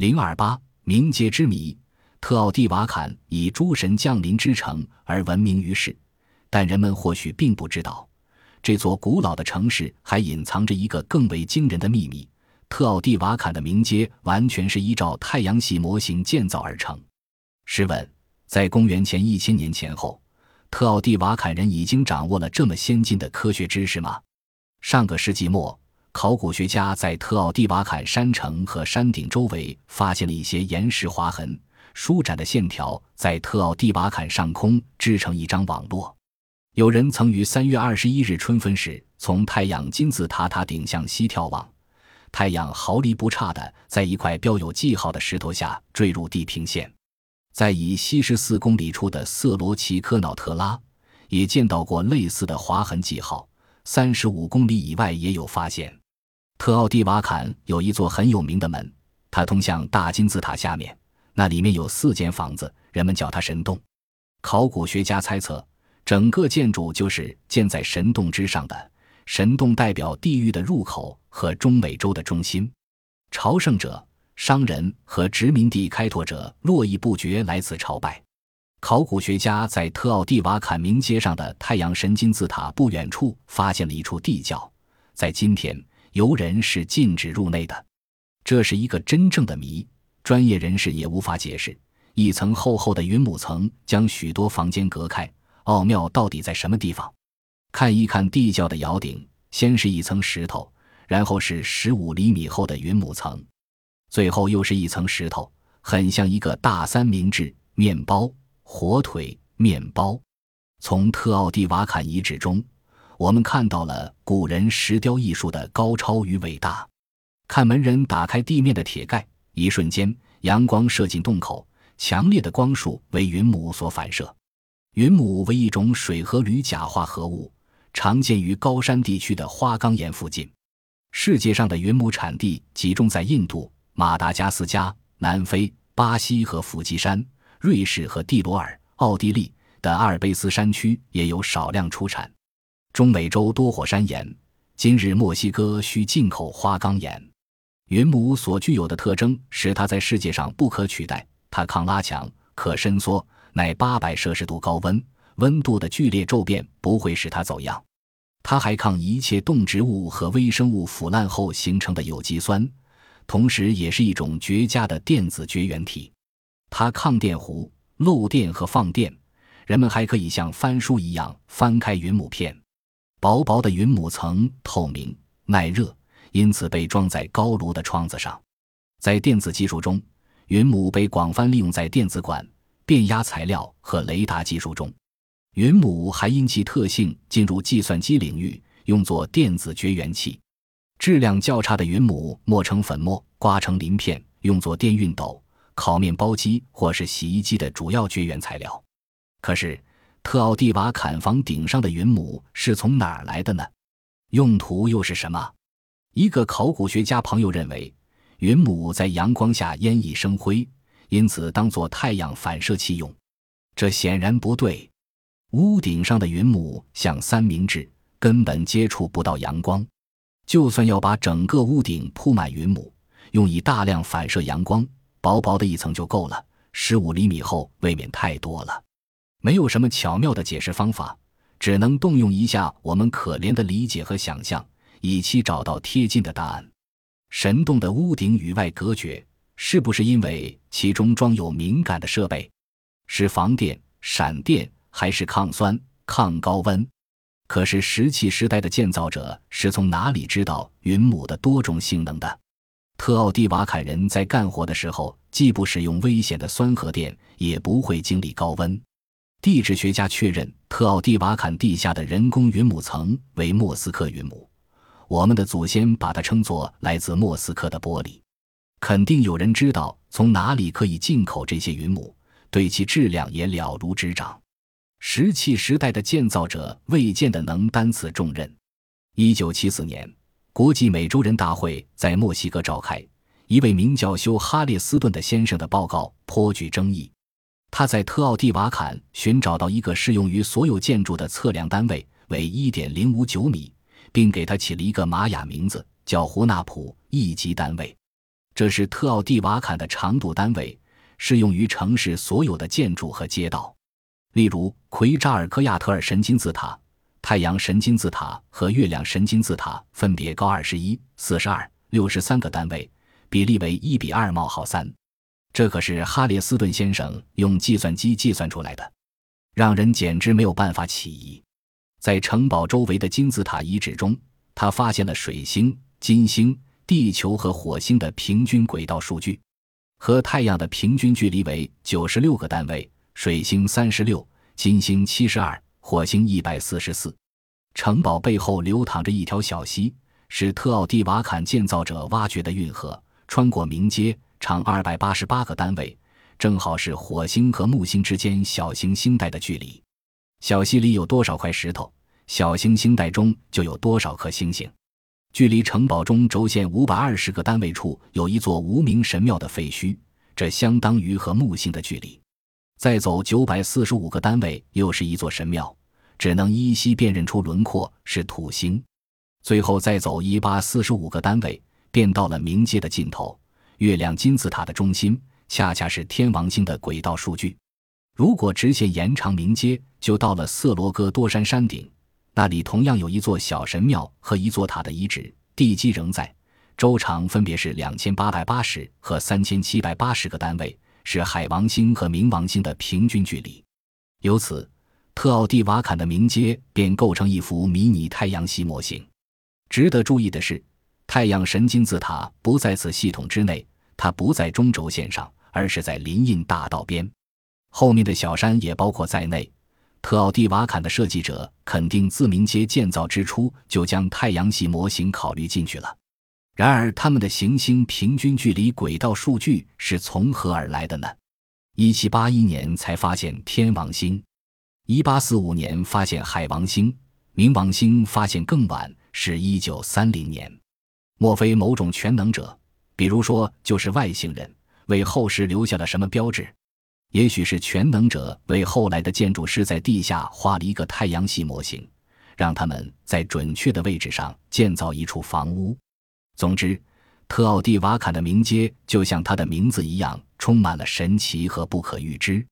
零二八冥界之谜。特奥蒂瓦坎以诸神降临之城而闻名于世，但人们或许并不知道，这座古老的城市还隐藏着一个更为惊人的秘密：特奥蒂瓦坎的冥街完全是依照太阳系模型建造而成。试问，在公元前一千年前后，特奥蒂瓦坎人已经掌握了这么先进的科学知识吗？上个世纪末。考古学家在特奥蒂瓦坎山城和山顶周围发现了一些岩石划痕，舒展的线条在特奥蒂瓦坎上空织成一张网络。有人曾于三月二十一日春分时从太阳金字塔塔顶向西眺望，太阳毫厘不差地在一块标有记号的石头下坠入地平线。在以西十四公里处的瑟罗奇科瑙特拉，也见到过类似的划痕记号。三十五公里以外也有发现。特奥蒂瓦坎有一座很有名的门，它通向大金字塔下面，那里面有四间房子，人们叫它神洞。考古学家猜测，整个建筑就是建在神洞之上的。神洞代表地狱的入口和中美洲的中心，朝圣者、商人和殖民地开拓者络绎不绝来此朝拜。考古学家在特奥蒂瓦坎明街上的太阳神金字塔不远处发现了一处地窖，在今天。游人是禁止入内的，这是一个真正的谜，专业人士也无法解释。一层厚厚的云母层将许多房间隔开，奥妙到底在什么地方？看一看地窖的窑顶，先是一层石头，然后是十五厘米厚的云母层，最后又是一层石头，很像一个大三明治面包、火腿面包。从特奥蒂瓦坎遗址中。我们看到了古人石雕艺术的高超与伟大。看门人打开地面的铁盖，一瞬间，阳光射进洞口，强烈的光束为云母所反射。云母为一种水和铝钾化合物，常见于高山地区的花岗岩附近。世界上的云母产地集中在印度、马达加斯加、南非、巴西和弗吉山，瑞士和蒂罗尔、奥地利的阿尔卑斯山区也有少量出产。中美洲多火山岩，今日墨西哥需进口花岗岩。云母所具有的特征使它在世界上不可取代。它抗拉强，可伸缩，耐八百摄氏度高温，温度的剧烈骤变不会使它走样。它还抗一切动植物和微生物腐烂后形成的有机酸，同时也是一种绝佳的电子绝缘体。它抗电弧、漏电和放电。人们还可以像翻书一样翻开云母片。薄薄的云母层透明耐热，因此被装在高炉的窗子上。在电子技术中，云母被广泛利用在电子管、变压材料和雷达技术中。云母还因其特性进入计算机领域，用作电子绝缘器。质量较差的云母磨成粉末，刮成鳞片，用作电熨斗、烤面包机或是洗衣机的主要绝缘材料。可是。特奥蒂瓦坎房顶上的云母是从哪儿来的呢？用途又是什么？一个考古学家朋友认为，云母在阳光下熠熠生辉，因此当做太阳反射器用。这显然不对。屋顶上的云母像三明治，根本接触不到阳光。就算要把整个屋顶铺满云母，用以大量反射阳光，薄薄的一层就够了。十五厘米厚未免太多了。没有什么巧妙的解释方法，只能动用一下我们可怜的理解和想象，以期找到贴近的答案。神洞的屋顶与外隔绝，是不是因为其中装有敏感的设备？是防电、闪电，还是抗酸、抗高温？可是石器时代的建造者是从哪里知道云母的多种性能的？特奥蒂瓦坎人在干活的时候，既不使用危险的酸和电，也不会经历高温。地质学家确认，特奥蒂瓦坎地下的人工云母层为莫斯科云母。我们的祖先把它称作来自莫斯科的玻璃。肯定有人知道从哪里可以进口这些云母，对其质量也了如指掌。石器时代的建造者未见得能担此重任。一九七四年，国际美洲人大会在墨西哥召开，一位名叫修哈列斯顿的先生的报告颇具争议。他在特奥蒂瓦坎寻找到一个适用于所有建筑的测量单位为一点零五九米，并给他起了一个玛雅名字，叫胡纳普一级单位。这是特奥蒂瓦坎的长度单位，适用于城市所有的建筑和街道。例如，奎扎尔科亚特尔神金字塔、太阳神金字塔和月亮神金字塔分别高二十一、四十二、六十三个单位，比例为一比二冒号三。这可是哈列斯顿先生用计算机计算出来的，让人简直没有办法起疑。在城堡周围的金字塔遗址中，他发现了水星、金星、地球和火星的平均轨道数据，和太阳的平均距离为九十六个单位，水星三十六，金星七十二，火星一百四十四。城堡背后流淌着一条小溪，是特奥蒂瓦坎建造者挖掘的运河，穿过明街。长二百八十八个单位，正好是火星和木星之间小行星带的距离。小溪里有多少块石头，小行星带中就有多少颗星星。距离城堡中轴线五百二十个单位处有一座无名神庙的废墟，这相当于和木星的距离。再走九百四十五个单位，又是一座神庙，只能依稀辨认出轮廓是土星。最后再走一八四十五个单位，便到了冥界的尽头。月亮金字塔的中心恰恰是天王星的轨道数据。如果直线延长明街，就到了色罗戈多山山顶，那里同样有一座小神庙和一座塔的遗址，地基仍在，周长分别是两千八百八十和三千七百八十个单位，是海王星和冥王星的平均距离。由此，特奥蒂瓦坎的明街便构成一幅迷你太阳系模型。值得注意的是。太阳神金字塔不在此系统之内，它不在中轴线上，而是在林荫大道边，后面的小山也包括在内。特奥蒂瓦坎的设计者肯定自明街建造之初就将太阳系模型考虑进去了。然而，他们的行星平均距离轨道数据是从何而来的呢？一七八一年才发现天王星，一八四五年发现海王星，冥王星发现更晚，是一九三零年。莫非某种全能者，比如说就是外星人，为后世留下了什么标志？也许是全能者为后来的建筑师在地下画了一个太阳系模型，让他们在准确的位置上建造一处房屋。总之，特奥蒂瓦坎的名街就像它的名字一样，充满了神奇和不可预知。